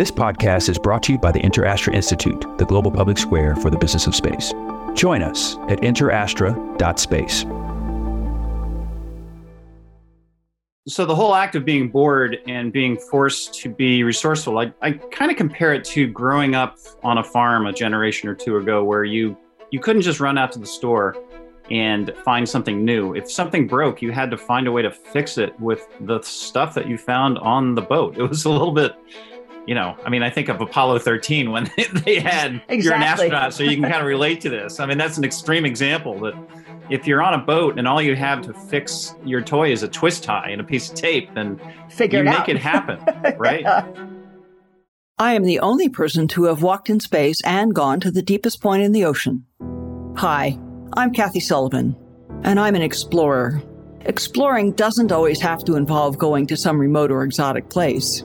This podcast is brought to you by the InterAstra Institute, the global public square for the business of space. Join us at interastra.space. So the whole act of being bored and being forced to be resourceful, I, I kind of compare it to growing up on a farm a generation or two ago where you you couldn't just run out to the store and find something new. If something broke, you had to find a way to fix it with the stuff that you found on the boat. It was a little bit, you know, I mean, I think of Apollo 13 when they had exactly. you're an astronaut, so you can kind of relate to this. I mean, that's an extreme example that if you're on a boat and all you have to fix your toy is a twist tie and a piece of tape, then Figure you it make out. it happen, right? I am the only person to have walked in space and gone to the deepest point in the ocean. Hi, I'm Kathy Sullivan, and I'm an explorer. Exploring doesn't always have to involve going to some remote or exotic place.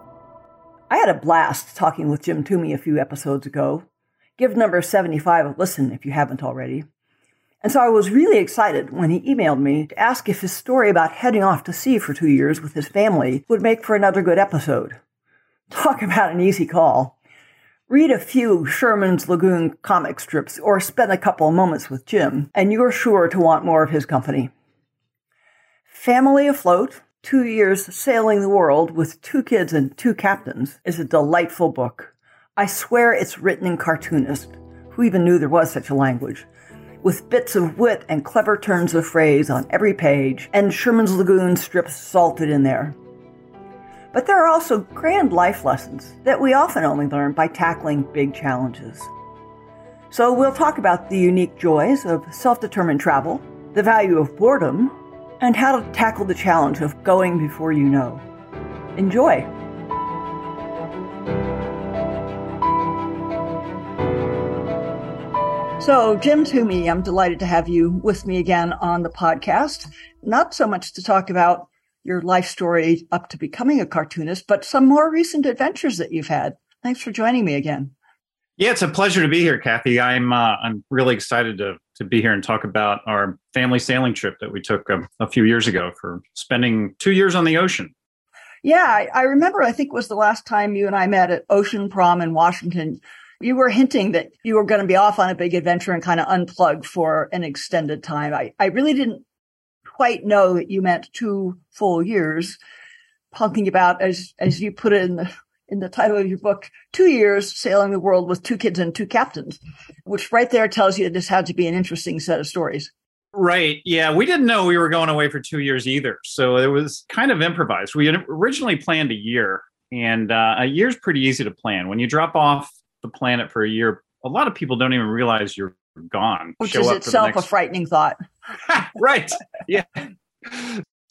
I had a blast talking with Jim Toomey a few episodes ago. Give number 75 a listen if you haven't already. And so I was really excited when he emailed me to ask if his story about heading off to sea for two years with his family would make for another good episode. Talk about an easy call. Read a few Sherman's Lagoon comic strips or spend a couple of moments with Jim, and you're sure to want more of his company. Family Afloat Two Years Sailing the World with Two Kids and Two Captains is a delightful book. I swear it's written in cartoonist. Who even knew there was such a language? With bits of wit and clever turns of phrase on every page, and Sherman's Lagoon strips salted in there. But there are also grand life lessons that we often only learn by tackling big challenges. So we'll talk about the unique joys of self determined travel, the value of boredom, and how to tackle the challenge of going before you know. Enjoy! So, Jim Toomey, I'm delighted to have you with me again on the podcast. Not so much to talk about your life story up to becoming a cartoonist, but some more recent adventures that you've had. Thanks for joining me again. Yeah, it's a pleasure to be here, Kathy. I'm uh, I'm really excited to to be here and talk about our family sailing trip that we took a, a few years ago for spending two years on the ocean. Yeah, I, I remember. I think it was the last time you and I met at Ocean Prom in Washington. You were hinting that you were going to be off on a big adventure and kind of unplug for an extended time. I, I really didn't quite know that you meant two full years. Talking about, as as you put it in the in the title of your book, two years sailing the world with two kids and two captains, which right there tells you this had to be an interesting set of stories. Right. Yeah. We didn't know we were going away for two years either. So it was kind of improvised. We had originally planned a year, and uh, a year's pretty easy to plan. When you drop off the planet for a year, a lot of people don't even realize you're gone. Which is up for the itself a frightening thought. right. Yeah.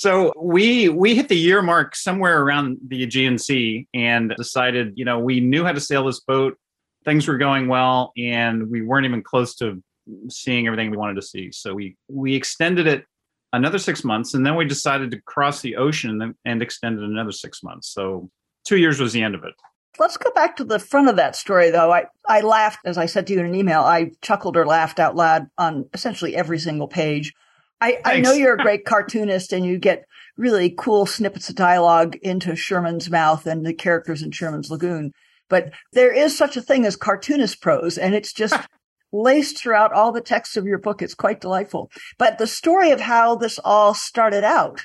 So we we hit the year mark somewhere around the Aegean Sea and decided, you know, we knew how to sail this boat. Things were going well, and we weren't even close to seeing everything we wanted to see. So we we extended it another six months, and then we decided to cross the ocean and, and extended another six months. So two years was the end of it. Let's go back to the front of that story, though. I, I laughed, as I said to you in an email, I chuckled or laughed out loud on essentially every single page. I, I know you're a great cartoonist and you get really cool snippets of dialogue into Sherman's mouth and the characters in Sherman's Lagoon. But there is such a thing as cartoonist prose, and it's just laced throughout all the text of your book. It's quite delightful. But the story of how this all started out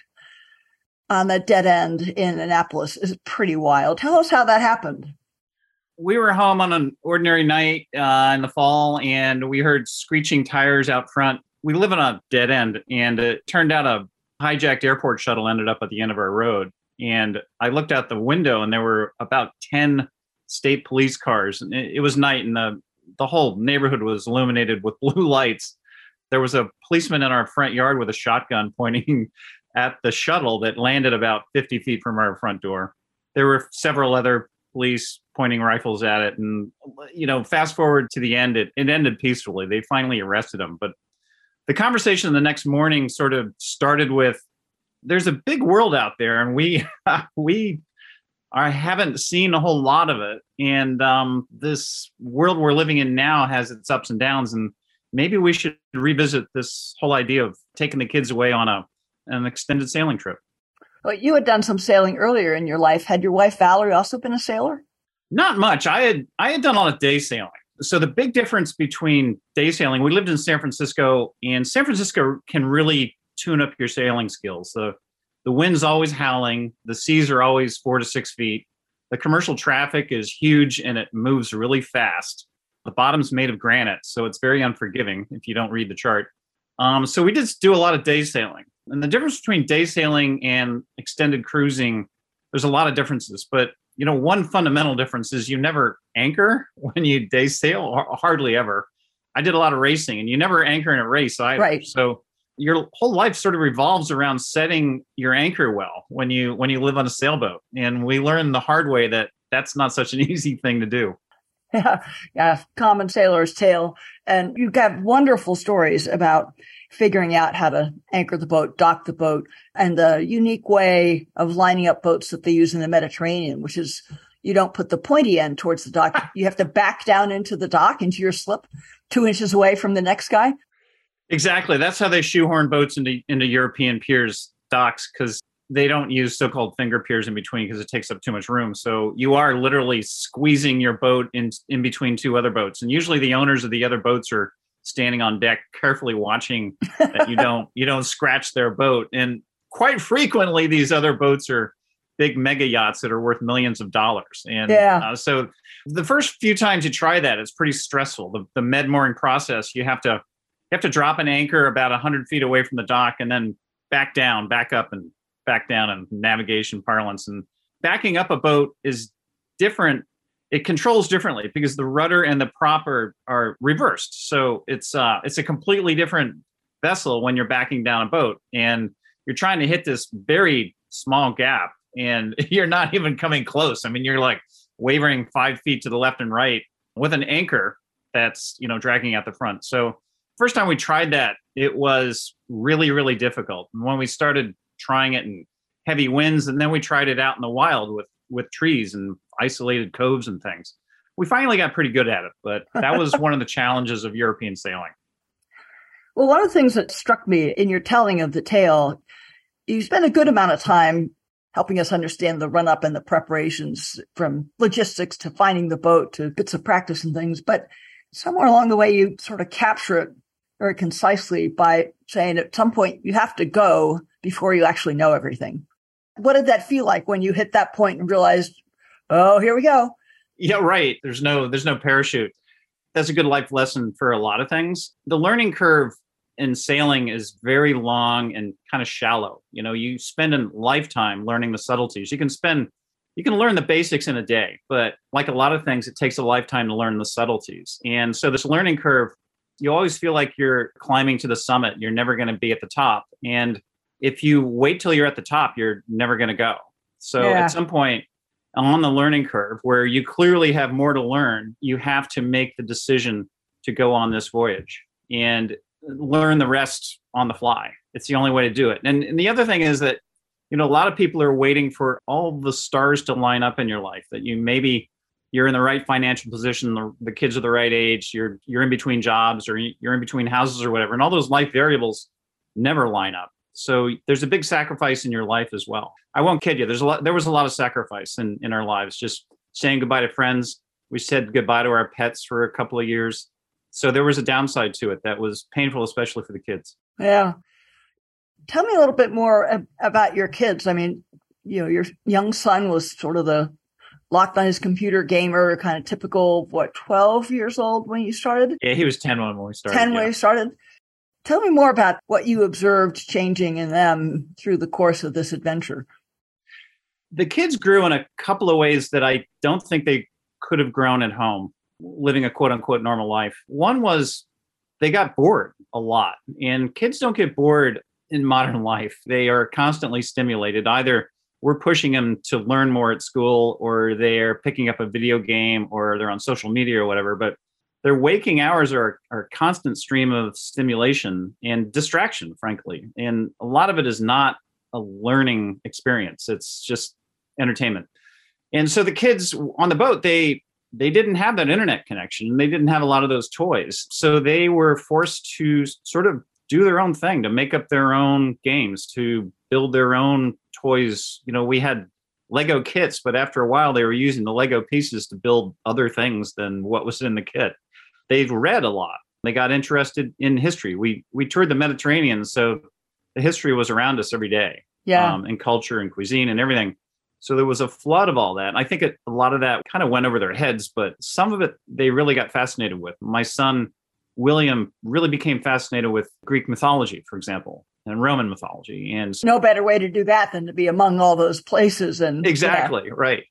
on that dead end in Annapolis is pretty wild. Tell us how that happened. we were home on an ordinary night uh, in the fall and we heard screeching tires out front. We live in a dead end, and it turned out a hijacked airport shuttle ended up at the end of our road. And I looked out the window, and there were about 10 state police cars. It, it was night, and the, the whole neighborhood was illuminated with blue lights. There was a policeman in our front yard with a shotgun pointing at the shuttle that landed about 50 feet from our front door. There were several other police pointing rifles at it. And, you know, fast forward to the end, it, it ended peacefully. They finally arrested him. But the conversation the next morning sort of started with there's a big world out there, and we, we, I haven't seen a whole lot of it. And um, this world we're living in now has its ups and downs. And maybe we should revisit this whole idea of taking the kids away on a an extended sailing trip. Well, you had done some sailing earlier in your life. Had your wife Valerie also been a sailor? Not much. I had I had done a lot of day sailing. So the big difference between day sailing, we lived in San Francisco, and San Francisco can really tune up your sailing skills. The the wind's always howling, the seas are always four to six feet. The commercial traffic is huge and it moves really fast. The bottom's made of granite, so it's very unforgiving if you don't read the chart. Um, so we just do a lot of day sailing. And the difference between day sailing and extended cruising, there's a lot of differences. But you know, one fundamental difference is you never anchor when you day sail, hardly ever. I did a lot of racing, and you never anchor in a race either. Right. So your whole life sort of revolves around setting your anchor well when you when you live on a sailboat. And we learned the hard way that that's not such an easy thing to do. Yeah, yeah, common sailor's tale. And you have got wonderful stories about figuring out how to anchor the boat, dock the boat, and the unique way of lining up boats that they use in the Mediterranean, which is you don't put the pointy end towards the dock. You have to back down into the dock, into your slip, two inches away from the next guy. Exactly. That's how they shoehorn boats into, into European piers docks because they don't use so-called finger piers in between because it takes up too much room. So you are literally squeezing your boat in in between two other boats, and usually the owners of the other boats are standing on deck carefully watching that you don't you don't scratch their boat. And quite frequently these other boats are big mega yachts that are worth millions of dollars. And yeah. uh, so the first few times you try that it's pretty stressful. The, the med mooring process you have to you have to drop an anchor about 100 feet away from the dock and then back down back up and back down in navigation parlance. And backing up a boat is different it controls differently because the rudder and the prop are, are reversed. So it's uh, it's a completely different vessel when you're backing down a boat and you're trying to hit this very small gap and you're not even coming close. I mean, you're like wavering five feet to the left and right with an anchor that's you know dragging out the front. So first time we tried that, it was really really difficult. And when we started trying it in heavy winds, and then we tried it out in the wild with with trees and isolated coves and things. We finally got pretty good at it, but that was one of the challenges of European sailing. Well, one of the things that struck me in your telling of the tale, you spent a good amount of time helping us understand the run up and the preparations from logistics to finding the boat to bits of practice and things. But somewhere along the way, you sort of capture it very concisely by saying at some point you have to go before you actually know everything. What did that feel like when you hit that point and realized, oh, here we go? Yeah, right. There's no there's no parachute. That's a good life lesson for a lot of things. The learning curve in sailing is very long and kind of shallow. You know, you spend a lifetime learning the subtleties. You can spend you can learn the basics in a day, but like a lot of things, it takes a lifetime to learn the subtleties. And so this learning curve, you always feel like you're climbing to the summit. You're never going to be at the top. And if you wait till you're at the top, you're never going to go. So yeah. at some point on the learning curve where you clearly have more to learn, you have to make the decision to go on this voyage and learn the rest on the fly. It's the only way to do it. And, and the other thing is that, you know, a lot of people are waiting for all the stars to line up in your life that you maybe you're in the right financial position, the, the kids are the right age, you're you're in between jobs or you're in between houses or whatever. And all those life variables never line up. So there's a big sacrifice in your life as well. I won't kid you. There's a lot. There was a lot of sacrifice in in our lives. Just saying goodbye to friends. We said goodbye to our pets for a couple of years. So there was a downside to it that was painful, especially for the kids. Yeah. Tell me a little bit more about your kids. I mean, you know, your young son was sort of the locked on his computer, gamer, kind of typical, what, 12 years old when you started? Yeah, he was 10 when we started. 10 yeah. when you started. Tell me more about what you observed changing in them through the course of this adventure. The kids grew in a couple of ways that I don't think they could have grown at home, living a quote unquote normal life. One was they got bored a lot, and kids don't get bored in modern life. They are constantly stimulated. Either we're pushing them to learn more at school, or they're picking up a video game, or they're on social media or whatever. But their waking hours are, are a constant stream of stimulation and distraction, frankly. And a lot of it is not a learning experience. It's just entertainment. And so the kids on the boat, they they didn't have that internet connection. They didn't have a lot of those toys. So they were forced to sort of do their own thing, to make up their own games, to build their own toys. You know, we had Lego kits, but after a while they were using the Lego pieces to build other things than what was in the kit. They read a lot. They got interested in history. We we toured the Mediterranean, so the history was around us every day. Yeah. Um, and culture and cuisine and everything. So there was a flood of all that. And I think it, a lot of that kind of went over their heads, but some of it they really got fascinated with. My son, William, really became fascinated with Greek mythology, for example, and Roman mythology. And no better way to do that than to be among all those places. And exactly, yeah. right.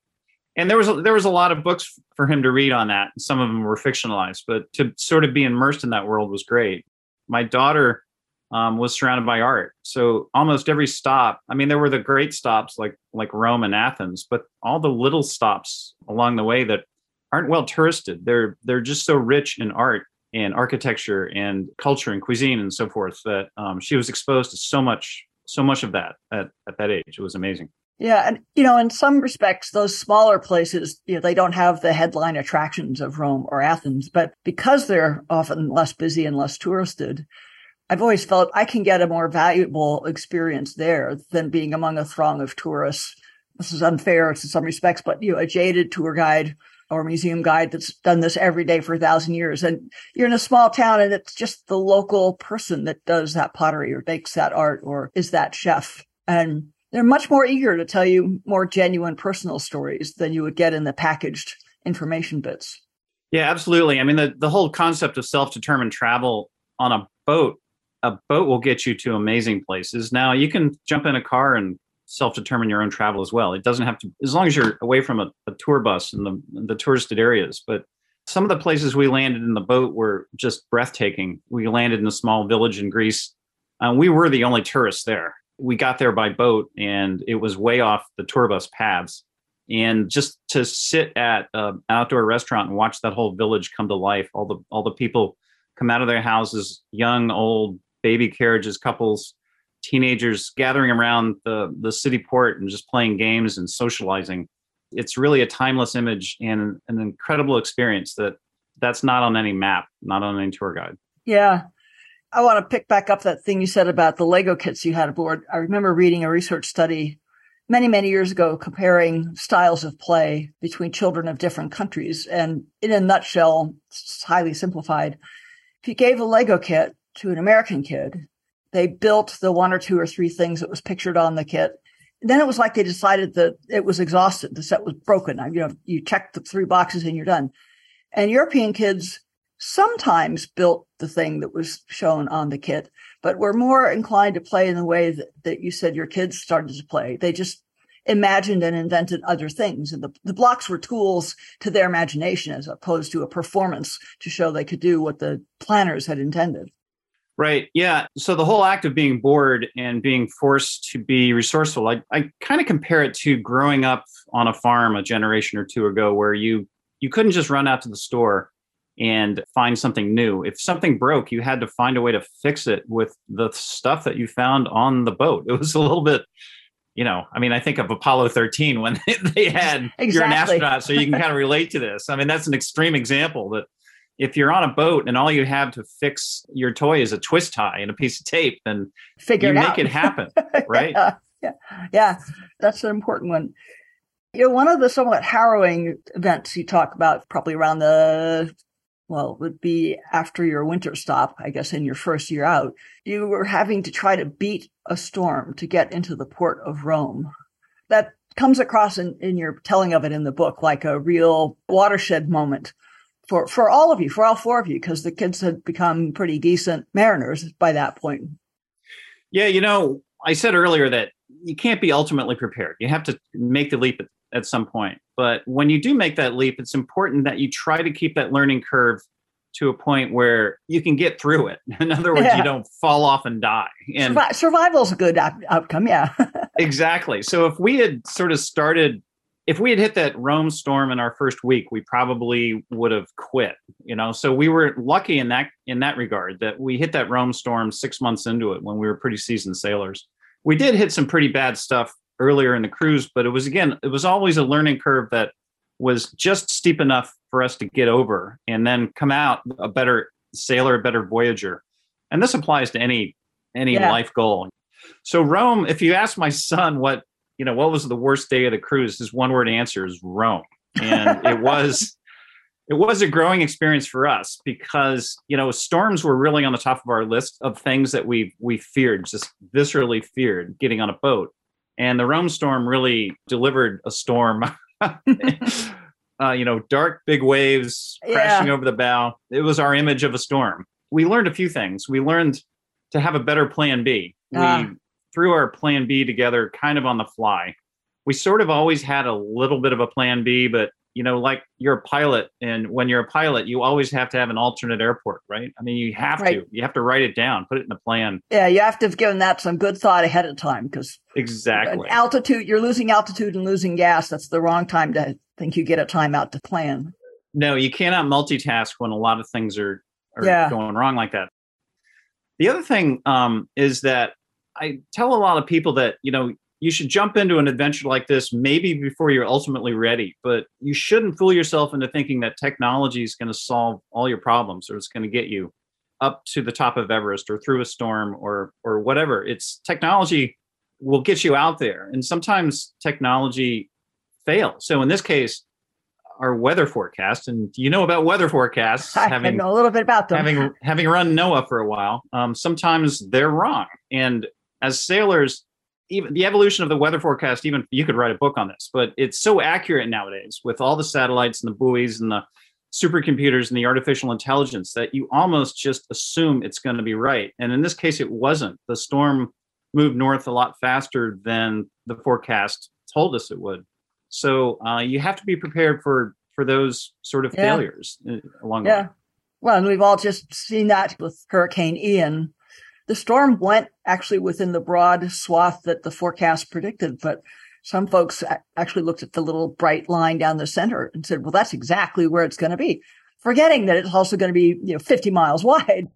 And there was a, there was a lot of books for him to read on that. Some of them were fictionalized, but to sort of be immersed in that world was great. My daughter um, was surrounded by art. So almost every stop, I mean, there were the great stops like like Rome and Athens, but all the little stops along the way that aren't well touristed. They're they're just so rich in art and architecture and culture and cuisine and so forth that um, she was exposed to so much so much of that at, at that age. It was amazing. Yeah, and you know, in some respects, those smaller places, you know, they don't have the headline attractions of Rome or Athens, but because they're often less busy and less touristed, I've always felt I can get a more valuable experience there than being among a throng of tourists. This is unfair in some respects, but you know, a jaded tour guide or museum guide that's done this every day for a thousand years. And you're in a small town and it's just the local person that does that pottery or makes that art or is that chef. And they're much more eager to tell you more genuine personal stories than you would get in the packaged information bits. Yeah, absolutely. I mean, the, the whole concept of self determined travel on a boat a boat will get you to amazing places. Now you can jump in a car and self-determine your own travel as well. It doesn't have to, as long as you're away from a, a tour bus and the the touristed areas. But some of the places we landed in the boat were just breathtaking. We landed in a small village in Greece. Uh, we were the only tourists there. We got there by boat, and it was way off the tour bus paths. And just to sit at um, an outdoor restaurant and watch that whole village come to life, all the all the people come out of their houses, young, old, baby carriages, couples, teenagers gathering around the, the city port and just playing games and socializing. It's really a timeless image and an incredible experience that that's not on any map, not on any tour guide. Yeah. I want to pick back up that thing you said about the Lego kits you had aboard. I remember reading a research study many, many years ago comparing styles of play between children of different countries. And in a nutshell, it's highly simplified. If you gave a Lego kit to an American kid. They built the one or two or three things that was pictured on the kit. Then it was like they decided that it was exhausted. The set was broken. You know, you check the three boxes and you're done. And European kids sometimes built the thing that was shown on the kit, but were more inclined to play in the way that, that you said your kids started to play. They just imagined and invented other things. And the, the blocks were tools to their imagination as opposed to a performance to show they could do what the planners had intended. Right. Yeah. So the whole act of being bored and being forced to be resourceful, I, I kind of compare it to growing up on a farm a generation or two ago where you you couldn't just run out to the store and find something new. If something broke, you had to find a way to fix it with the stuff that you found on the boat. It was a little bit, you know, I mean, I think of Apollo 13 when they had exactly. you're an astronaut, so you can kind of relate to this. I mean, that's an extreme example that if you're on a boat and all you have to fix your toy is a twist tie and a piece of tape, then Figure you it make out. it happen, right? yeah, yeah, yeah, that's an important one. You know, one of the somewhat harrowing events you talk about, probably around the well, it would be after your winter stop, I guess, in your first year out, you were having to try to beat a storm to get into the port of Rome. That comes across in, in your telling of it in the book like a real watershed moment for, for all of you, for all four of you, because the kids had become pretty decent mariners by that point. Yeah, you know, I said earlier that you can't be ultimately prepared. You have to make the leap at, at some point. But when you do make that leap, it's important that you try to keep that learning curve to a point where you can get through it. In other words, yeah. you don't fall off and die. And Survi- survival's a good out- outcome. Yeah. exactly. So if we had sort of started, if we had hit that Rome storm in our first week, we probably would have quit. You know, so we were lucky in that in that regard that we hit that Rome storm six months into it when we were pretty seasoned sailors. We did hit some pretty bad stuff earlier in the cruise, but it was again, it was always a learning curve that was just steep enough for us to get over and then come out a better sailor, a better voyager. And this applies to any any yeah. life goal. So Rome, if you ask my son what, you know, what was the worst day of the cruise, his one word answer is Rome. And it was it was a growing experience for us because, you know, storms were really on the top of our list of things that we we feared, just viscerally feared getting on a boat. And the Rome storm really delivered a storm uh, you know, dark, big waves crashing yeah. over the bow. It was our image of a storm. We learned a few things. We learned to have a better plan B. We ah. threw our plan B together kind of on the fly. We sort of always had a little bit of a plan B, but you know, like you're a pilot, and when you're a pilot, you always have to have an alternate airport, right? I mean, you have right. to. You have to write it down, put it in a plan. Yeah, you have to have given that some good thought ahead of time because exactly altitude. You're losing altitude and losing gas. That's the wrong time to think you get a time out to plan. No, you cannot multitask when a lot of things are are yeah. going wrong like that. The other thing um, is that I tell a lot of people that you know you should jump into an adventure like this maybe before you're ultimately ready but you shouldn't fool yourself into thinking that technology is going to solve all your problems or it's going to get you up to the top of everest or through a storm or or whatever. It's technology will get you out there and sometimes technology fails. So in this case our weather forecast and you know about weather forecasts I having know a little bit about them. having having run NOAA for a while um, sometimes they're wrong. And as sailors even the evolution of the weather forecast even you could write a book on this but it's so accurate nowadays with all the satellites and the buoys and the supercomputers and the artificial intelligence that you almost just assume it's going to be right. And in this case it wasn't. The storm moved north a lot faster than the forecast told us it would. So uh, you have to be prepared for for those sort of yeah. failures uh, along yeah. the way. Well and we've all just seen that with hurricane ian the storm went actually within the broad swath that the forecast predicted, but some folks actually looked at the little bright line down the center and said, well, that's exactly where it's going to be, forgetting that it's also going to be, you know, 50 miles wide.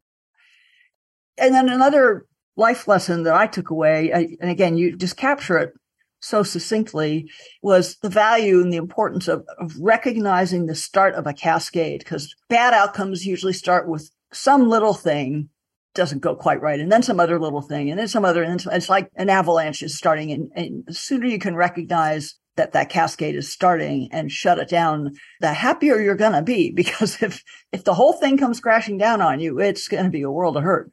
And then another life lesson that I took away, and again, you just capture it so succinctly, was the value and the importance of, of recognizing the start of a cascade, because bad outcomes usually start with some little thing doesn't go quite right, and then some other little thing, and then some other, and it's like an avalanche is starting, and, and the sooner you can recognize that that cascade is starting and shut it down, the happier you're going to be. Because if if the whole thing comes crashing down on you, it's going to be a world of hurt.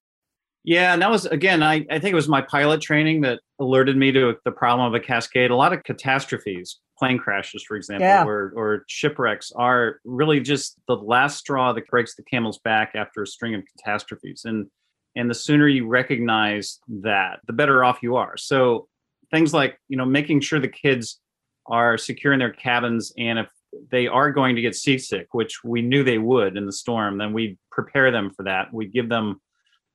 Yeah, and that was again, I, I think it was my pilot training that alerted me to the problem of a cascade. A lot of catastrophes, plane crashes, for example, yeah. or, or shipwrecks are really just the last straw that breaks the camel's back after a string of catastrophes. And and the sooner you recognize that the better off you are. So things like you know making sure the kids are secure in their cabins and if they are going to get seasick which we knew they would in the storm then we prepare them for that. We give them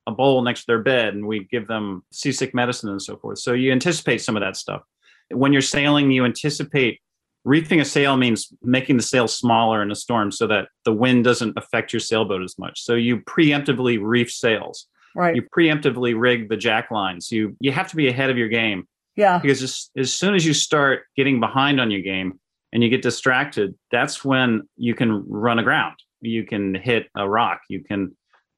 a bowl next to their bed and we give them seasick medicine and so forth. So you anticipate some of that stuff. When you're sailing you anticipate reefing a sail means making the sail smaller in a storm so that the wind doesn't affect your sailboat as much. So you preemptively reef sails Right. You preemptively rig the jack lines. You you have to be ahead of your game. Yeah. Because as, as soon as you start getting behind on your game and you get distracted, that's when you can run aground. You can hit a rock. You can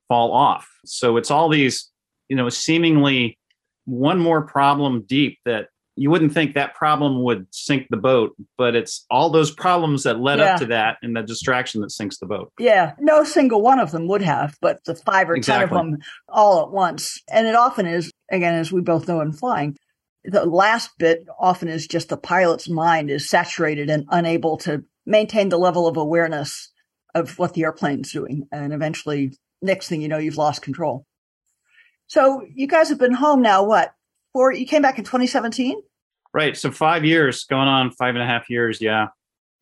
fall off. So it's all these, you know, seemingly one more problem deep that you wouldn't think that problem would sink the boat, but it's all those problems that led yeah. up to that and the distraction that sinks the boat. Yeah, no single one of them would have, but the five or exactly. ten of them all at once. And it often is, again, as we both know in flying, the last bit often is just the pilot's mind is saturated and unable to maintain the level of awareness of what the airplane's doing. And eventually, next thing you know, you've lost control. So you guys have been home now, what? Four, you came back in 2017? Right. So five years going on, five and a half years. Yeah.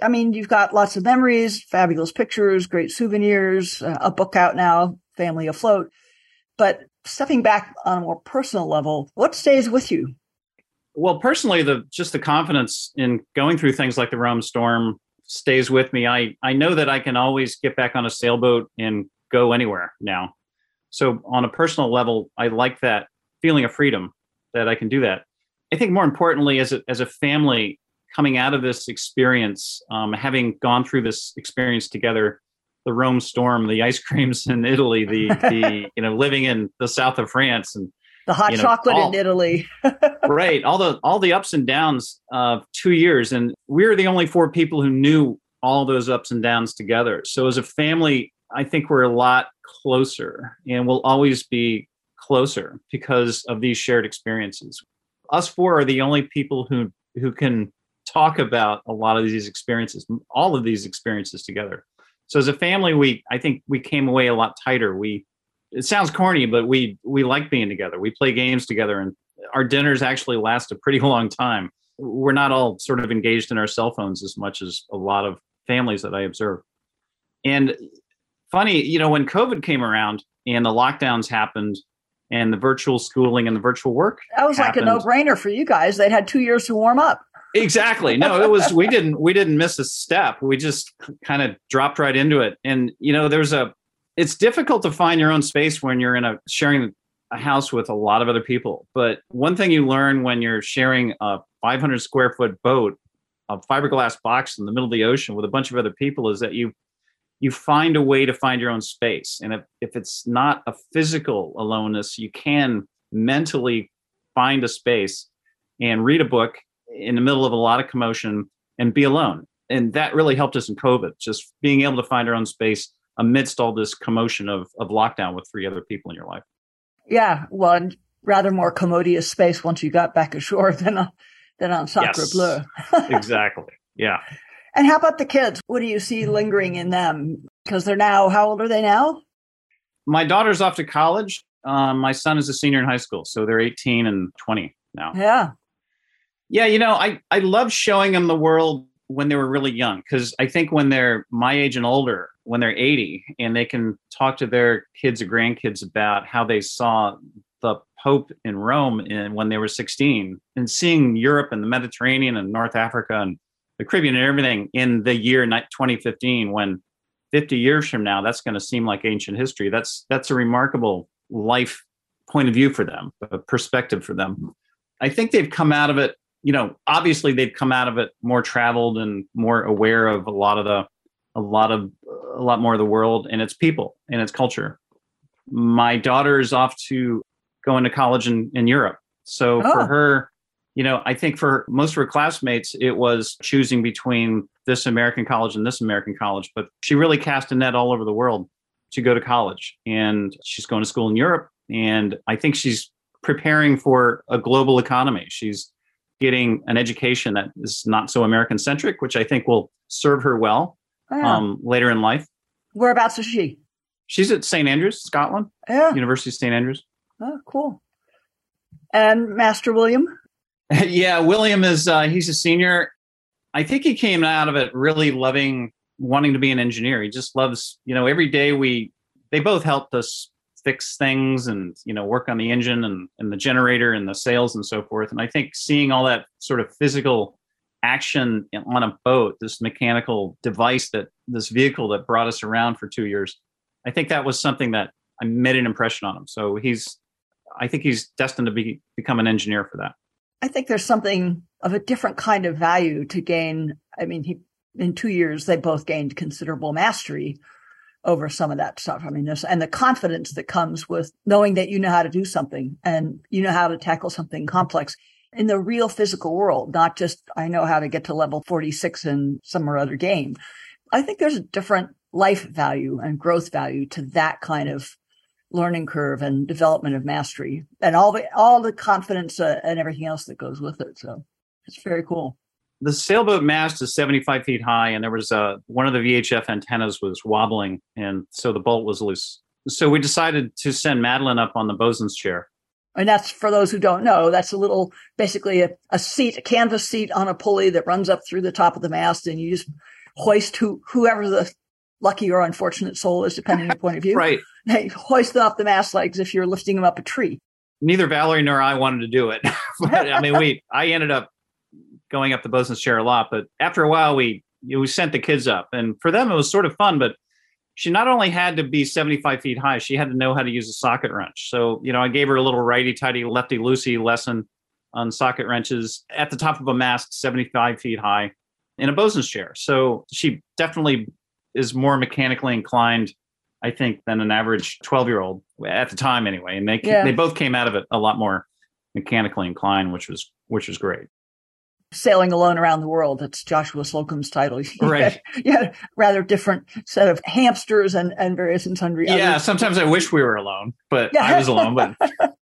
I mean, you've got lots of memories, fabulous pictures, great souvenirs, uh, a book out now, Family Afloat. But stepping back on a more personal level, what stays with you? Well, personally, the just the confidence in going through things like the Rome storm stays with me. I I know that I can always get back on a sailboat and go anywhere now. So on a personal level, I like that feeling of freedom that I can do that. I think more importantly, as a as a family coming out of this experience, um, having gone through this experience together, the Rome storm, the ice creams in Italy, the the you know living in the south of France and the hot you know, chocolate all, in Italy. right, all the all the ups and downs of two years, and we are the only four people who knew all those ups and downs together. So as a family, I think we're a lot closer, and we'll always be closer because of these shared experiences. Us four are the only people who who can talk about a lot of these experiences, all of these experiences together. So as a family, we I think we came away a lot tighter. We it sounds corny, but we we like being together. We play games together, and our dinners actually last a pretty long time. We're not all sort of engaged in our cell phones as much as a lot of families that I observe. And funny, you know, when COVID came around and the lockdowns happened, and the virtual schooling and the virtual work, that was happened, like a no-brainer for you guys. They'd had two years to warm up. Exactly. No, it was we didn't we didn't miss a step. We just kind of dropped right into it. And you know, there's a it's difficult to find your own space when you're in a sharing a house with a lot of other people. But one thing you learn when you're sharing a 500 square foot boat, a fiberglass box in the middle of the ocean with a bunch of other people is that you you find a way to find your own space. And if, if it's not a physical aloneness, you can mentally find a space and read a book in the middle of a lot of commotion and be alone. And that really helped us in COVID, just being able to find our own space amidst all this commotion of, of lockdown with three other people in your life. Yeah, well, and rather more commodious space once you got back ashore than on, than on Sacre yes, Bleu. exactly. Yeah. And how about the kids? What do you see lingering in them? Because they're now, how old are they now? My daughter's off to college. Um, my son is a senior in high school, so they're 18 and 20 now. Yeah. Yeah, you know, I, I love showing them the world when they were really young because I think when they're my age and older, when they're 80 and they can talk to their kids or grandkids about how they saw the Pope in Rome in, when they were 16 and seeing Europe and the Mediterranean and North Africa and the Caribbean and everything in the year 2015 when 50 years from now that's going to seem like ancient history that's that's a remarkable life point of view for them a perspective for them i think they've come out of it you know obviously they've come out of it more traveled and more aware of a lot of the a lot of a lot more of the world and its people and its culture. My daughter is off to go into college in, in Europe. So oh. for her, you know, I think for most of her classmates, it was choosing between this American college and this American college. But she really cast a net all over the world to go to college. And she's going to school in Europe. And I think she's preparing for a global economy. She's getting an education that is not so American centric, which I think will serve her well yeah. um, later in life. Whereabouts is she? She's at St Andrews, Scotland. Yeah. University of St Andrews. Oh, cool. And Master William? yeah, William is uh, he's a senior. I think he came out of it really loving wanting to be an engineer. He just loves, you know, every day we they both helped us fix things and you know work on the engine and, and the generator and the sails and so forth. And I think seeing all that sort of physical action on a boat, this mechanical device that this vehicle that brought us around for two years. I think that was something that I made an impression on him. So he's, I think he's destined to be become an engineer for that. I think there's something of a different kind of value to gain. I mean, he in two years they both gained considerable mastery over some of that stuff. I mean, this and the confidence that comes with knowing that you know how to do something and you know how to tackle something complex in the real physical world, not just I know how to get to level 46 in some or other game. I think there's a different life value and growth value to that kind of learning curve and development of mastery and all the all the confidence uh, and everything else that goes with it. So it's very cool. The sailboat mast is 75 feet high, and there was uh, one of the VHF antennas was wobbling, and so the bolt was loose. So we decided to send Madeline up on the bosun's chair. And that's for those who don't know, that's a little basically a, a seat, a canvas seat on a pulley that runs up through the top of the mast, and you just hoist who, whoever the lucky or unfortunate soul is, depending on your point of view. right. They hoist them up the mast legs if you're lifting them up a tree. Neither Valerie nor I wanted to do it. but I mean, we, I ended up going up the bosun's chair a lot, but after a while, we, we sent the kids up. And for them, it was sort of fun, but she not only had to be 75 feet high, she had to know how to use a socket wrench. So, you know, I gave her a little righty tighty, lefty loosey lesson on socket wrenches at the top of a mast, 75 feet high in a bosun's chair. So she definitely is more mechanically inclined, I think, than an average 12 year old at the time anyway. And they, Yeah. they both came out of it a lot more mechanically inclined, which was, which was great. Sailing alone around the world. That's Joshua Slocum's title. Right. yeah, rather different set of hamsters and, and various and sundry Yeah. others. Sometimes I wish we were alone, but Yeah. I was alone, but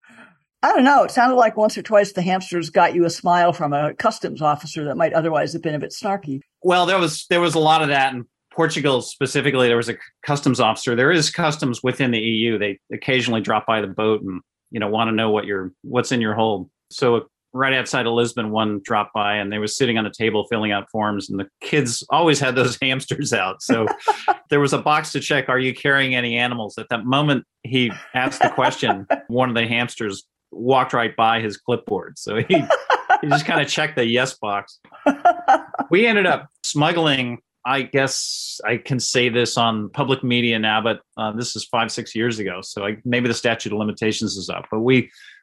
I don't know. It sounded like once or twice the hamsters got you a smile from a customs officer that might otherwise have been a bit snarky. Well, there was there was a lot of that in Portugal specifically. There was a customs officer. There is customs within the EU. They occasionally drop by the boat and you know want to know what your what's in your hold. So right outside of Lisbon, one dropped by and they was sitting on a table filling out forms, and the kids always had those hamsters out. So there was a box to check: Are you carrying any animals? At that moment, he asked the question. One of the hamsters walked right by his clipboard, so he he just kind of checked the yes box we ended up smuggling i guess i can say this on public media now but uh, this is five six years ago so I, maybe the statute of limitations is up but we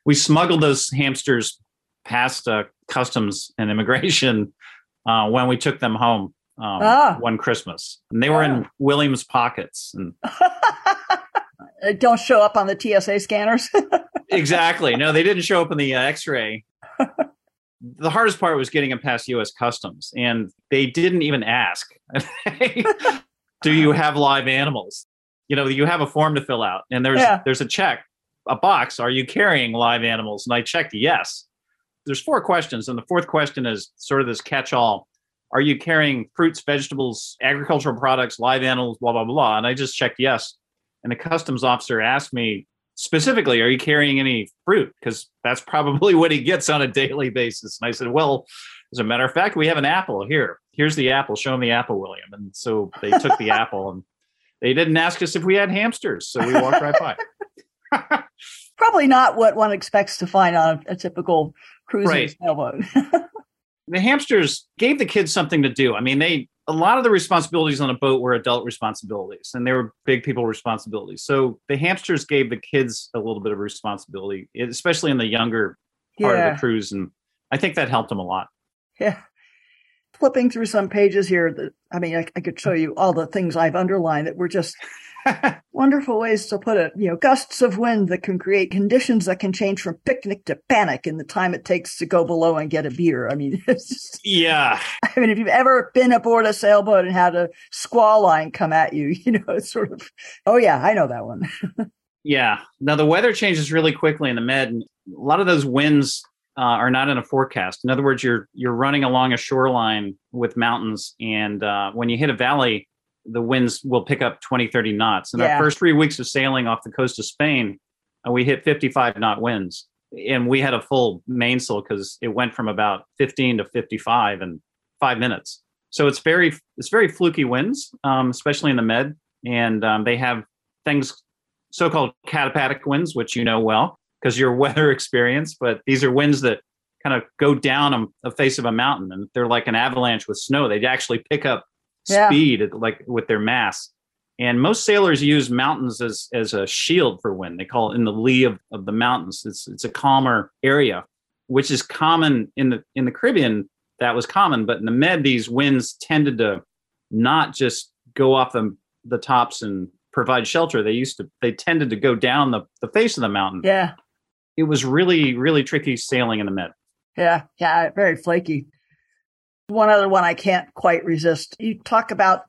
we smuggled those hamsters past uh, customs and immigration uh, when we took them home um, Ah. one christmas and they were in Ah. williams pockets and Uh, Don't show up on the TSA scanners. exactly no they didn't show up in the uh, x-ray the hardest part was getting them past us customs and they didn't even ask. Do you have live animals? You know you have a form to fill out and there's Yeah. there's a check a box are you carrying live animals? And i checked yes. There's four questions and the fourth question is sort of this catch-all are you carrying fruits vegetables agricultural products live animals blah blah blah? And i just checked yes. And the customs officer asked me specifically are you carrying any fruit? Because that's probably what he gets on a daily basis. And i said well as a matter of fact we have an apple here. Here's the apple. Show him the apple william. And so they took the apple and they didn't ask us if we had hamsters so we walked right by. Probably not what one expects to find on a, typical cruising Right. sailboat. the hamsters gave the kids something to do. I mean they a lot of the responsibilities on a boat were adult responsibilities and they were big people responsibilities. So the hamsters gave the kids a little bit of responsibility especially in the younger part of the cruise and i think that helped them a lot. Yeah. Flipping through some pages here that I mean, I, I could show you all the things I've underlined that were just wonderful ways to put it. You know, gusts of wind that can create conditions that can change from picnic to panic in the time it takes to go below and get a beer. I mean, it's just, yeah I mean, if you've ever been aboard a sailboat and had a squall line come at you, you know, it's sort of, oh yeah, I know that one. Yeah. Now the weather changes really quickly in the Med, and a lot of those winds uh, are not in a forecast. In other words, you're you're running along a shoreline with mountains, and uh, when you hit a valley, the winds will pick up 20, 30 knots. In Yeah. our first three weeks of sailing off the coast of Spain, uh, we hit 55 knot winds, and we had a full mainsail because it went from about 15 to 55 in five minutes. So it's very it's very fluky winds, um, especially in the Med, and um, they have things so-called katabatic winds, which you know well because you're weather experience. But these are winds that kind of go down a, the face of a mountain, and they're like an avalanche with snow. They actually pick up Yeah. speed, like with their mass. And most sailors use mountains as as a shield for wind. They call it in the lee of, of the mountains. It's it's a calmer area, which is common in the in the Caribbean. That was common, but in the Med, these winds tended to not just go off the the tops and provide shelter. They used to they tended to go down the, the face of the mountain. Yeah. It was really, really tricky sailing in the Med. Yeah, yeah, very flaky. One other one I can't quite resist. You talk about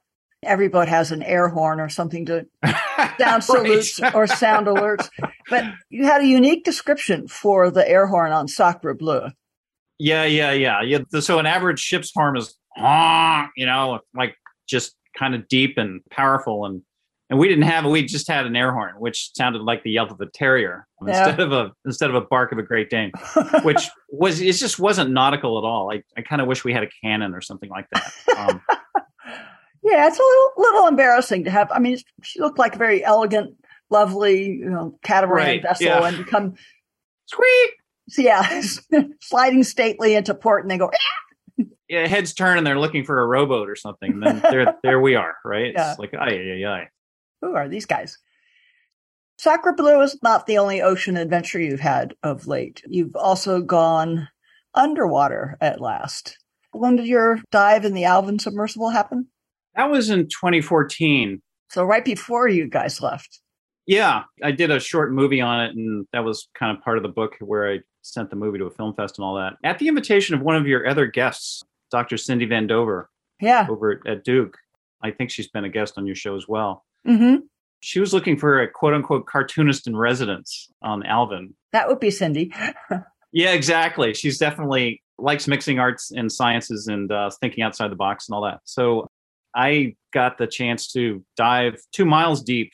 Every boat has an air horn or something to sound salutes or sound alerts. But you had a unique description for the air horn on Sacre Bleu. Yeah, yeah, yeah. yeah. So an average ship's horn is, you know, like just kind of deep and powerful and and we didn't have. We just had an air horn, which sounded like the yelp of a terrier yeah. instead of a instead of a bark of a Great Dane, which was it just wasn't nautical at all. I, I kind of wish we had a cannon or something like that. Um, yeah, it's a little little embarrassing to have. I mean, she looked like a very elegant, lovely, you know, catamaran right, vessel, yeah. and become squeak. So yeah, sliding stately into port, and they go. Yeah, heads turn and they're looking for a rowboat or something. And then there, there we are, right? Yeah. It's like, ay, ay, ay who are these guys? Sacre Bleu is not the only ocean adventure you've had of late. You've also gone underwater at last. When did your dive in the Alvin submersible happen? That was in 2014. So right before you guys left. Yeah, I did a short movie on it, and that was kind of part of the book where I sent the movie to a film fest and all that. At the invitation of one of your other guests, Dr. Cindy Van Dover. Yeah. Over at Duke. I think she's been a guest on your show as well. Mm-hmm. She was looking for a quote unquote cartoonist in residence on Alvin. That would be Cindy. yeah, exactly. She's definitely likes mixing arts and sciences and uh, thinking outside the box and all that. So I got the chance to dive two miles deep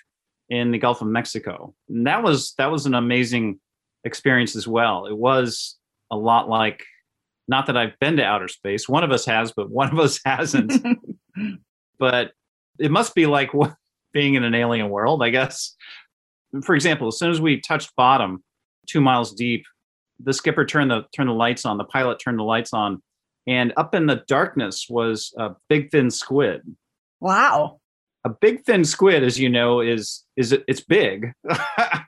in the Gulf of Mexico. And that was that was an amazing experience as well. It was a lot like not that I've been to outer space. One of us has, but one of us hasn't. but it must be like being in an alien world, I guess. For example, as soon as we touched bottom, two miles deep, the skipper turned the turned the lights on. The pilot turned the lights on, and up in the darkness was a big fin squid. Wow! A big fin squid, as you know, is is it's big.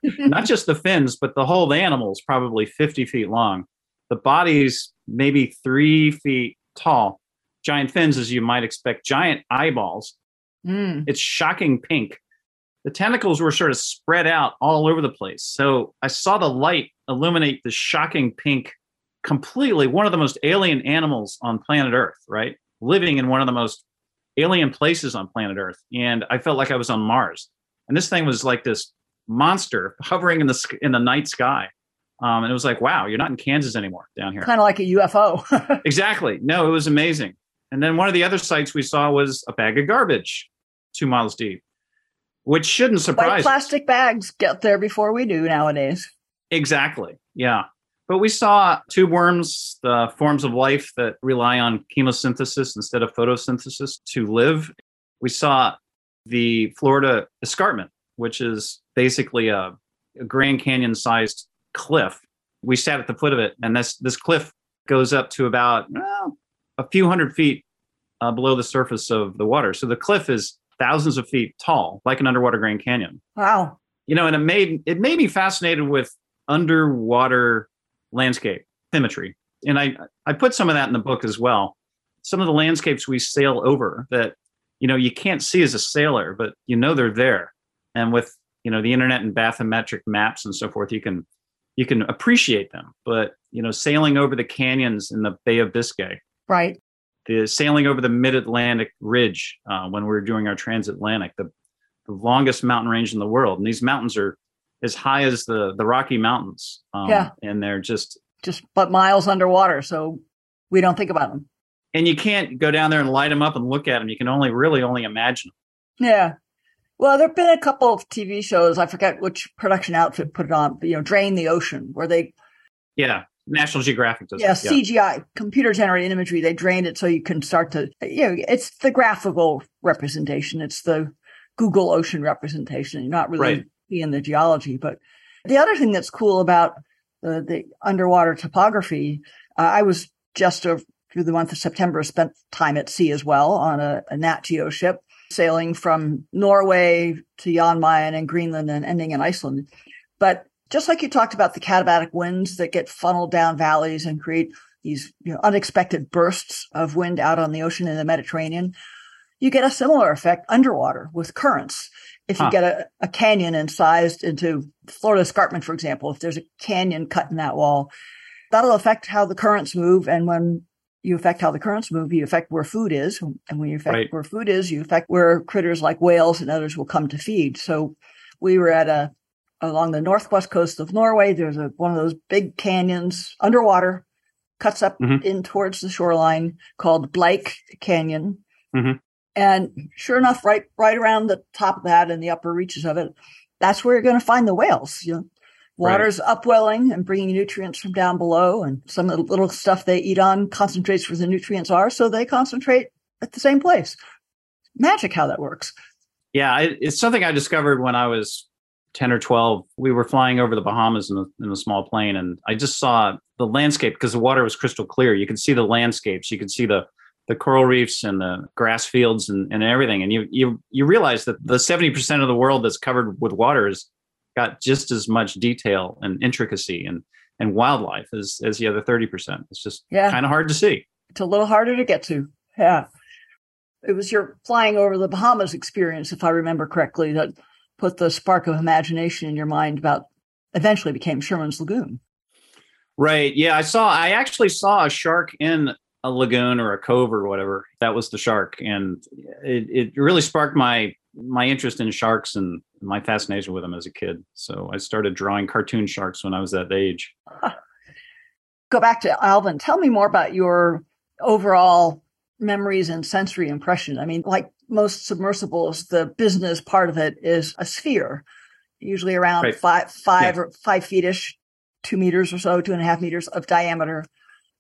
Not just the fins, but the whole animal is probably fifty feet long. The body's maybe three feet tall. Giant fins, as you might expect. Giant eyeballs Mm. It's shocking pink. The tentacles were sort of spread out all over the place. So I saw the light illuminate the shocking pink completely one of the most alien animals on planet Earth, right? Living in one of the most alien places on planet Earth. And I felt like I was on Mars. And this thing was like this monster hovering in the in the night sky. Um, and it was like, wow, you're not in Kansas anymore down here. Kind of like a UFO. exactly. No, it was amazing. And then one of the other sites we saw was a bag of garbage two miles deep, which shouldn't surprise. White plastic bags get there before we do nowadays. Exactly. Yeah. But we saw tube worms, the forms of life that rely on chemosynthesis instead of photosynthesis to live. We saw the Florida escarpment, which is basically a, a Grand Canyon sized cliff. We sat at the foot of it, and this, this cliff goes up to about well, a few hundred feet uh, below the surface of the water. So the cliff is thousands of feet tall, like an underwater Grand Canyon. Wow. You know, and it made it made me fascinated with underwater landscape symmetry. And I I put some of that in the book as well. Some of the landscapes we sail over that you know you can't see as a sailor, but you know they're there. And with you know the internet and bathymetric maps and so forth, you can you can appreciate them. But you know, sailing over the canyons in the Bay of Biscay, right? The sailing over the mid-Atlantic ridge uh, when we were doing our transatlantic, the, the longest mountain range in the world. And these mountains are as high as the the Rocky Mountains. Um, yeah, and they're just just but miles underwater, so we don't think about them. And you can't go down there and light them up and look at them. You can only really only imagine them. Yeah. Well, there've been a couple of TV shows. I forget which production outfit put it on. You know, Drain the Ocean, where they yeah National Geographic does. Yeah, CGI, computer generated imagery. They drained it so you can start to, you know, it's the graphical representation. It's the Google Ocean representation. You're not really right. in the geology. But the other thing that's cool about the, the underwater topography, uh, I was just a, through the month of September, spent time at sea as well on a, a Nat Geo ship, sailing from Norway to Jan Mayen and Greenland and ending in Iceland. But just like you talked about the katabatic winds that get funneled down valleys and create these you know, unexpected bursts of wind out on the ocean in the Mediterranean, you get a similar effect underwater with currents. If you huh. get a, a, canyon incised into Florida escarpment, for example, if there's a canyon cut in that wall, that'll affect how the currents move. And when you affect how the currents move, you affect where food is. And when you affect Right. where food is, you affect where critters like whales and others will come to feed. So we were at a along the northwest coast of Norway. There's a one of those big canyons underwater, cuts up Mhm. in towards the shoreline called Bleik Canyon. Mhm. And sure enough, right right around the top of that and the upper reaches of it, that's where you're going to find the whales. You know, Right. water's upwelling and bringing nutrients from down below, and some of the little stuff they eat on concentrates where the nutrients are, so they concentrate at the same place. Magic how that works. Yeah, it's something I discovered when I was 10 or 12. We were flying over the Bahamas in a, in a small plane, and I just saw the landscape because the water was crystal clear. You could see the landscapes, you could see the the coral reefs and the grass fields and, and everything. And you you you realize that the 70% of the world that's covered with water has got just as much detail and intricacy and and wildlife as as the other 30%. It's just Yeah. kind of hard to see. It's a little harder to get to. Yeah. It was your flying over the Bahamas experience, if I remember correctly, that put the spark of imagination in your mind about eventually became Sherman's Lagoon. Right. Yeah, I saw. I actually saw a shark in a lagoon or a cove or whatever. That was the shark, and it, it really sparked my my interest in sharks and my fascination with them as a kid. So I started drawing cartoon sharks when I was that age. Go back to Alvin. Tell me more about your overall memories and sensory impression. I mean, like most submersibles, the business part of it is a sphere, usually around Right. five, five or five feetish, two meters or so, two and a half meters of diameter,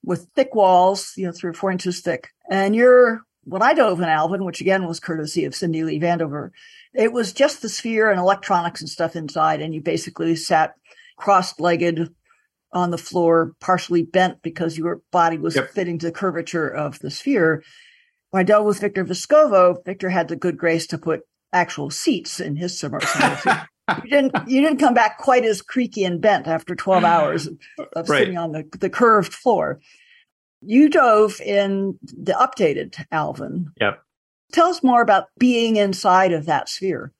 with thick walls, you know, three or four inches thick. And you're when I dove in Alvin, which again was courtesy of Cindy Lee Van Dover, it was just the sphere and electronics and stuff inside, and you basically sat cross-legged on the floor, partially bent because your body was Yep. fitting to the curvature of the sphere. When I dealt with Victor Vescovo, Victor had the good grace to put actual seats in his submersible. You didn't you didn't come back quite as creaky and bent after 12 hours of Right. sitting on the, the curved floor. You dove in the updated Alvin. Yep. Tell us more about being inside of that sphere.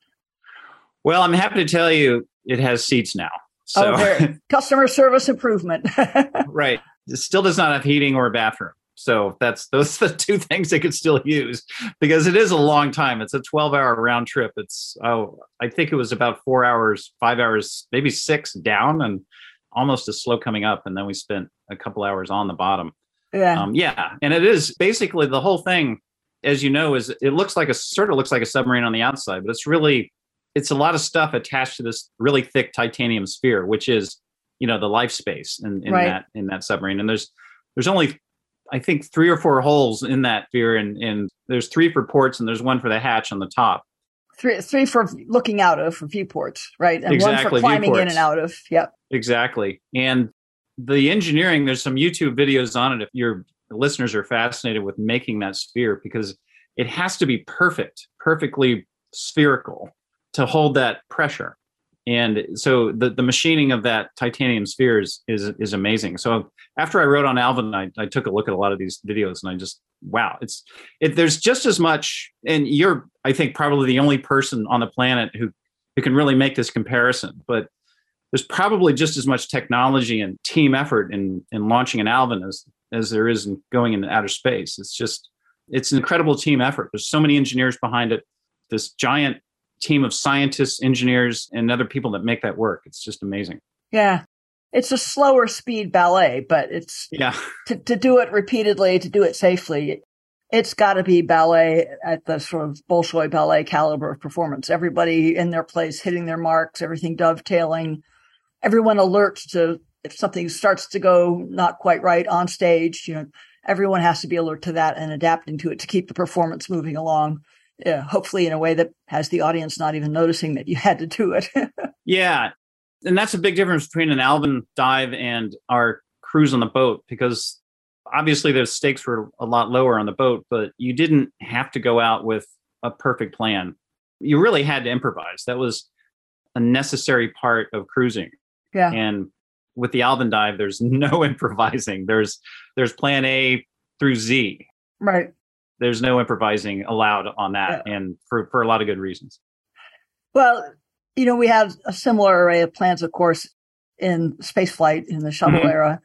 Well, I'm happy to tell you it has seats now. So oh, customer service improvement. right, it still does not have heating or a bathroom. So that's those are the two things they could still use because it is a long time. It's a 12 hour round trip. It's oh, I think it was about four hours, five hours, maybe six down, and almost as slow coming up. And then we spent a couple hours on the bottom. yeah. Um, yeah, and it is basically the whole thing, as you know, is it looks like a sort of looks like a submarine on the outside, but it's really it's a lot of stuff attached to this really thick titanium sphere, which is you know the life space in, in Right. that in that submarine. And there's there's only I think three or four holes in that sphere, and and there's three for ports and there's one for the hatch on the top. three three for looking out of for viewports, right? And one Exactly, for climbing in and out of. Yep. Exactly. And the engineering, there's some YouTube videos on it if your listeners are fascinated with making that sphere because it has to be perfect, perfectly spherical to hold that pressure. And so the, the machining of that titanium sphere is, is, is amazing. So after I wrote on Alvin, I, I took a look at a lot of these videos and I just, wow, it's, it, there's just as much, and you're, I think, probably the only person on the planet who, who can really make this comparison, but there's probably just as much technology and team effort in in launching an Alvin as as there is in going into outer space. It's just it's an incredible team effort. There's so many engineers behind it. This giant team of scientists, engineers, and other people that make that work. It's just amazing. Yeah. It's a slower speed ballet, but it's Yeah, to, to do it repeatedly, to do it safely, it's got to be ballet at the sort of Bolshoi ballet caliber of performance. Everybody in their place, hitting their marks, everything dovetailing, everyone alert to if something starts to go not quite right on stage. You know, everyone has to be alert to that and adapting to it to keep the performance moving along. Yeah, hopefully in a way that has the audience not even noticing that you had to do it. yeah, and that's a big difference between an Alvin dive and our cruise on the boat because obviously the stakes were a lot lower on the boat, but you didn't have to go out with a perfect plan. You really had to improvise. That was a necessary part of cruising. yeah. And with the Alvin dive, there's no improvising. There's there's plan A through Z. Right. There's no improvising allowed on that, and for, for a lot of good reasons. Well, you know, we have a similar array of plans, of course, in space flight in the shuttle Mhm. era.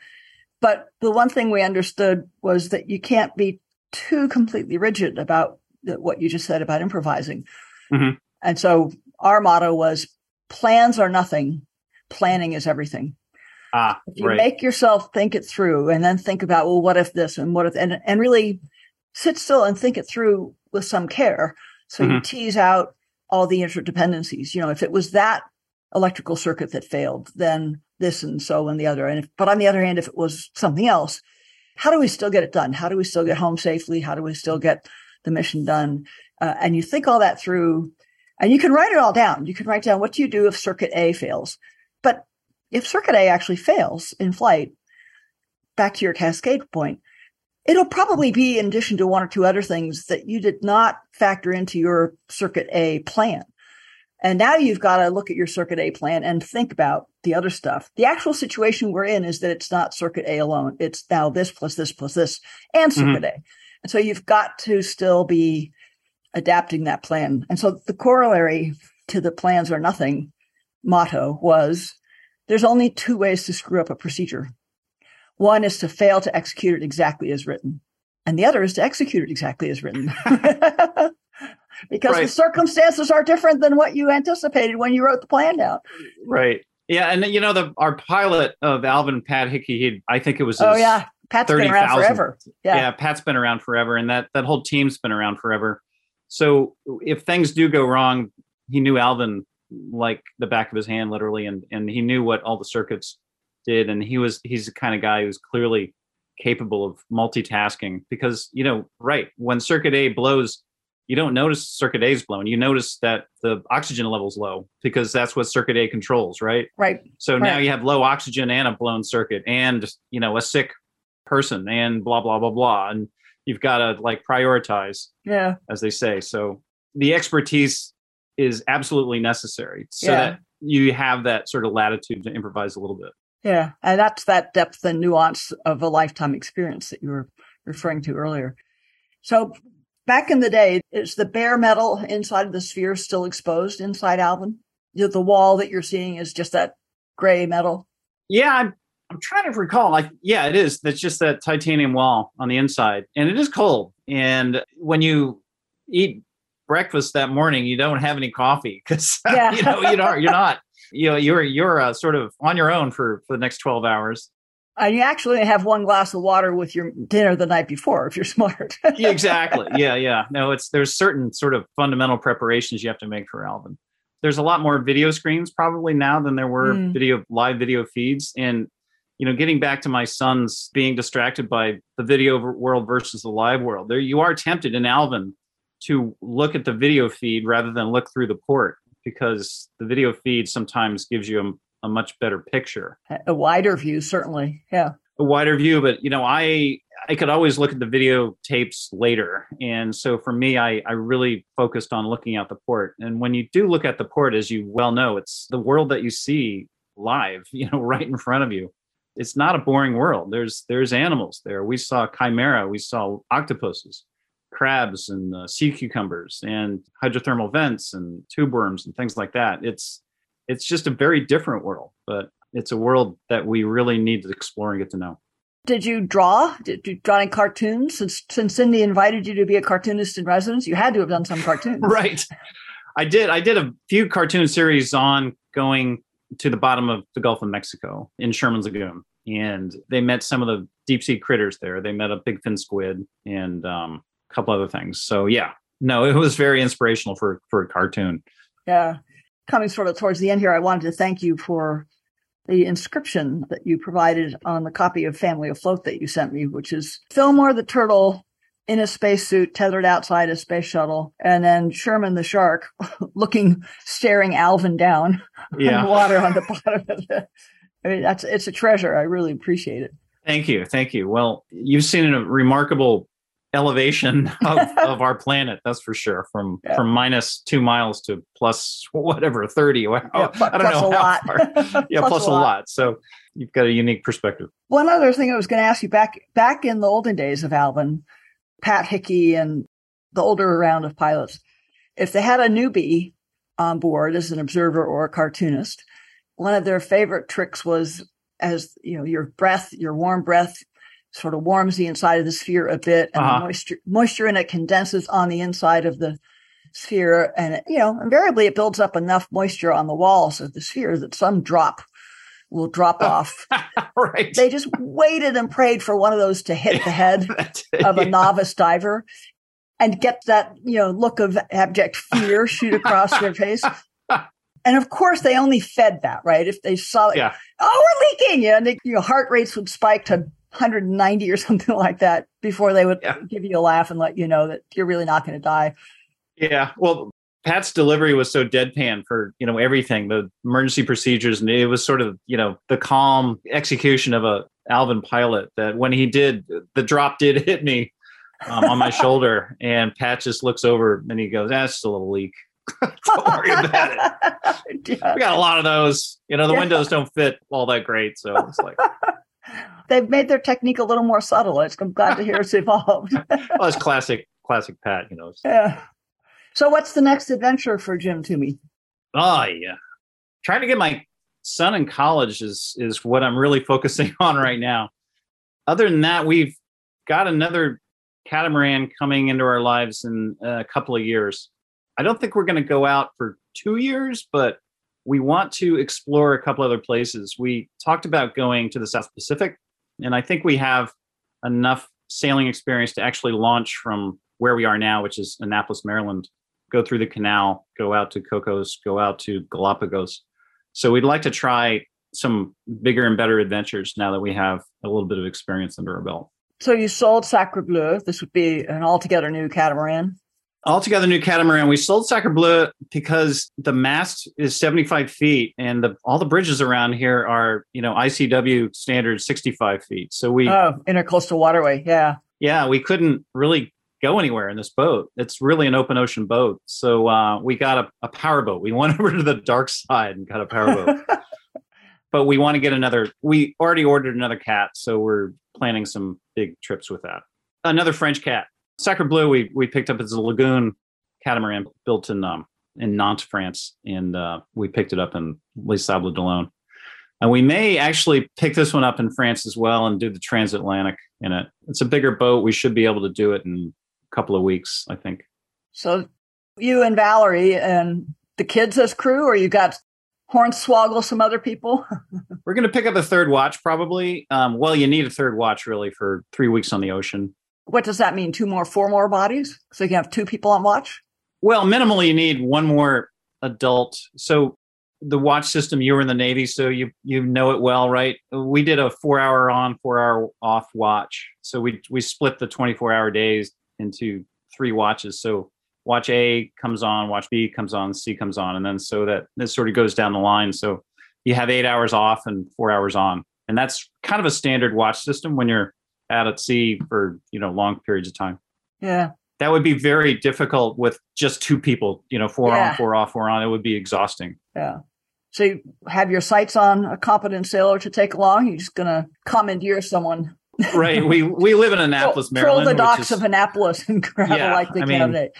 But the one thing we understood was that you can't be too completely rigid about what you just said about improvising. Mm-hmm. And so our motto was plans are nothing, planning is everything. Ah, if you right. make yourself think it through and then think about, well, what if this and what if, and, and really sit still and think it through with some care. So mm-hmm. you tease out all the interdependencies. You know, if it was that electrical circuit that failed, then this and so and the other. And if, but on the other hand, if it was something else, how do we still get it done? How do we still get home safely? How do we still get the mission done? Uh, and you think all that through, and you can write it all down. You can write down what do you do if circuit A fails. But if circuit A actually fails in flight, back to your cascade point, it'll probably be in addition to one or two other things that you did not factor into your circuit A plan. And now you've got to look at your circuit A plan and think about the other stuff. The actual situation we're in is that it's not circuit A alone. It's now this plus this plus this and mm-hmm. circuit mm-hmm. A. And so you've got to still be adapting that plan. And so the corollary to the plans or nothing motto was there's only two ways to screw up a procedure. One is to fail to execute it exactly as written, and the other is to execute it exactly as written. because right. the circumstances are different than what you anticipated when you wrote the plan down. Right. Yeah, and you know the our pilot of Alvin Pat Hickey, he, I think it was oh yeah, Pat's 30, been around 000. forever. Yeah. yeah, Pat's been around forever, and that that whole team's been around forever. So if things do go wrong, he knew Alvin like the back of his hand, literally, and and he knew what all the circuits did, and he was he's the kind of guy who's clearly capable of multitasking because you know right when circuit A blows you don't notice circuit A is blown. You notice that the oxygen level's low because that's what circuit A controls, right? Right. So right. now you have low oxygen and a blown circuit and you know a sick person and blah blah blah blah and you've got to like prioritize. Yeah. As they say. So the expertise is absolutely necessary so yeah. that you have that sort of latitude to improvise a little bit. Yeah, and that's that depth and nuance of a lifetime experience that you were referring to earlier. So Back in the day, is the bare metal inside of the sphere still exposed inside Alvin? The wall that you're seeing is just that gray metal. Yeah, I'm, I'm trying to recall. Like, yeah, it is. That's just that titanium wall on the inside, and it is cold. And when you eat breakfast that morning, you don't have any coffee because yeah. you know you know you're not you know you're you're uh, sort of on your own for for the next 12 hours and you actually have one glass of water with your dinner the night before if you're smart. yeah, exactly. Yeah, yeah. No, it's there's certain sort of fundamental preparations you have to make for Alvin. There's a lot more video screens probably now than there were mm. video live video feeds. And you know, getting back to my son's being distracted by the video world versus the live world, there you are tempted in Alvin to look at the video feed rather than look through the port because the video feed sometimes gives you a much better picture. A wider view, certainly. Yeah. A wider view, but you know, I I could always look at the video tapes later. And so for me, I, I really focused on looking at the port. And when you do look at the port, as you well know, it's the world that you see live, you know, right in front of you. It's not a boring world. There's there's animals there. We saw chimera, we saw octopuses, crabs and uh, sea cucumbers and hydrothermal vents and tube worms and things like that. It's it's just a very different world, but it's a world that we really need to explore and get to know. Did you draw? Did you draw any cartoons? Since since Cindy invited you to be a cartoonist in residence, you had to have done some cartoons. right. I did. I did a few cartoon series on going to the bottom of the Gulf of Mexico in Sherman's Lagoon. And they met some of the deep sea critters there. They met a big fin squid and um, a couple other things. So yeah, no, it was very inspirational for for a cartoon. Yeah coming sort of towards the end here, I wanted to thank you for the inscription that you provided on the copy of Family Afloat that you sent me, which is Fillmore the turtle in a spacesuit tethered outside a space shuttle, and then Sherman the shark looking, staring Alvin down yeah. water on the bottom of it. I mean, that's it's a treasure. I really appreciate it. Thank you, thank you. Well, you've seen a remarkable elevation of, of our planet that's for sure from yeah. from minus two miles to plus whatever 30 wow. yeah, i don't know how lot. far yeah plus, plus a, lot. lot. so you've got a unique perspective one other thing i was going to ask you back back in the olden days of alvin pat hickey and the older round of pilots if they had a newbie on board as an observer or a cartoonist one of their favorite tricks was as you know your breath, your warm breath sort of warms the inside of the sphere a bit and Uh-huh. the moisture moisture in it condenses on the inside of the sphere and it, you know invariably it builds up enough moisture on the walls of the sphere that some drop will drop off right. they just waited and prayed for one of those to hit the head of a yeah. novice diver and get that you know look of abject fear shoot across their face and of course they only fed that right if they saw like, Yeah. oh we're leaking yeah and they, your heart rates would spike to 190 or something like that before they would Yeah. give you a laugh and let you know that you're really not going to die Yeah. Well, Pat's delivery was so deadpan for, you know, everything, the emergency procedures, and it was sort of, you know, the calm execution of a Alvin pilot that when he did, the drop did hit me um, on my shoulder. And Pat just looks over and he goes, that's just a little leak. don't worry about it. Yeah. We got a lot of those. You know, the Yeah. windows don't fit all that great. So it's like, They've made their technique a little more subtle. I'm glad to hear it's evolved. well, it's classic, classic Pat, you know. yeah. So, what's the next adventure for Jim Toomey? Oh yeah. Trying to get my son in college is is what I'm really focusing on right now. Other than that, we've got another catamaran coming into our lives in a couple of years. I don't think we're going to go out for 2 years, but we want to explore a couple other places. We talked about going to the South Pacific, and I think we have enough sailing experience to actually launch from where we are now, which is Annapolis, Maryland, go through the canal, go out to Cocos, go out to Galapagos. So we'd like to try some bigger and better adventures now that we have a little bit of experience under our belt. So, you sold Sacre Bleu. This would be an altogether new catamaran. Altogether, new catamaran. We sold Sacre Bleu because the mast is 75 feet, and the, all the bridges around here are, you know, ICW standard 65 feet. So we, Oh, intercoastal waterway. Yeah. yeah, we couldn't really go anywhere in this boat. It's really an open ocean boat. So uh, we got a, a power boat. We went over to the dark side and got a power boat. but we want to get another. We already ordered another cat, so we're planning some big trips with that. Another French cat, Sacre Bleu. We we picked up as a lagoon catamaran built in um in Nantes, France, and uh, we picked it up in Les Sables d'Olonne. And we may actually pick this one up in France as well and do the transatlantic in it. It's a bigger boat. We should be able to do it in a couple of weeks, I think. so, you and Valerie and the kids as crew, or you got Hornswoggle, some other people? We're going to pick up a third watch probably. Um, well, you need a third watch really for three weeks on the ocean. What does that mean? Two more, four more bodies? So, you can have two people on watch? Well, minimally, you need one more adult. So the watch system, you were in the Navy, so you you know it well, right? We did a four hour on, four hour off watch. So we we split the 24 hour days into three watches. So watch A comes on, watch B comes on, C comes on, and then so that this sort of goes down the line. So you have eight hours off and four hours on. And that's kind of a standard watch system when you're out at sea for, you know, long periods of time Yeah. that would be very difficult with just two people you know four Yeah. on four off four on it would be exhausting Yeah. So, you have your sights on a competent sailor to take along? You're just going to commandeer someone. right we we live in annapolis Troll maryland the docks is of Annapolis and grab Yeah, a likely I mean, candidate.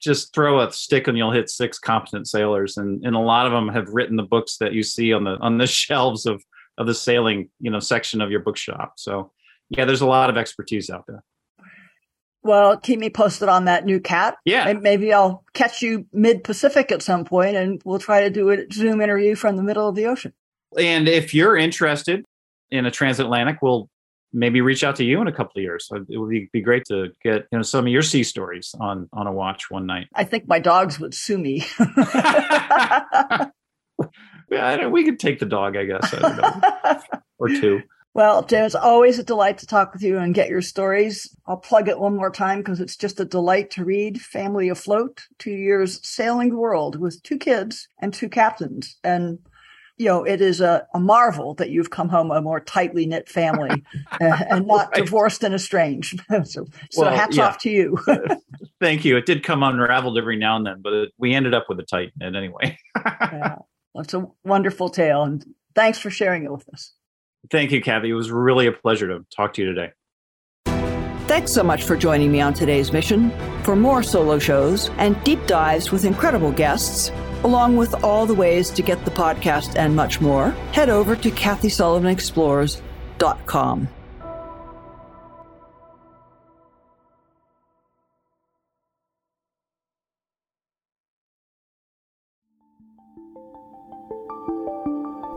just throw a stick and you'll hit six competent sailors and and a lot of them have written the books that you see on the on the shelves of of the sailing you know section of your bookshop so yeah there's a lot of expertise out there Well, keep me posted on that new cat. yeah And maybe I'll catch you mid Pacific at some point and we'll try to do a Zoom interview from the middle of the ocean. and if you're interested in a transatlantic we'll maybe reach out to you in a couple of years it would be, be great to get you know some of your sea stories on on a watch one night I think my dogs would sue me. Yeah, I don't, we could take the dog, I guess, I don't know, or two. Well, Jim, it's always a delight to talk with you and get your stories. I'll plug it one more time because it's just a delight to read Family Afloat, two years sailing the world with two kids and two captains. And, you know, it is a, a marvel that you've come home a more tightly knit family and not Right. divorced and estranged. so so Well, hats yeah. off to you. Thank you. It did come unraveled every now and then, but it, we ended up with a tight knit anyway. yeah. It's a wonderful tale. And thanks for sharing it with us. Thank you, Kathy. It was really a pleasure to talk to you today. Thanks so much for joining me on today's mission. For more solo shows and deep dives with incredible guests, along with all the ways to get the podcast and much more, head over to KathySullivanExplores.com.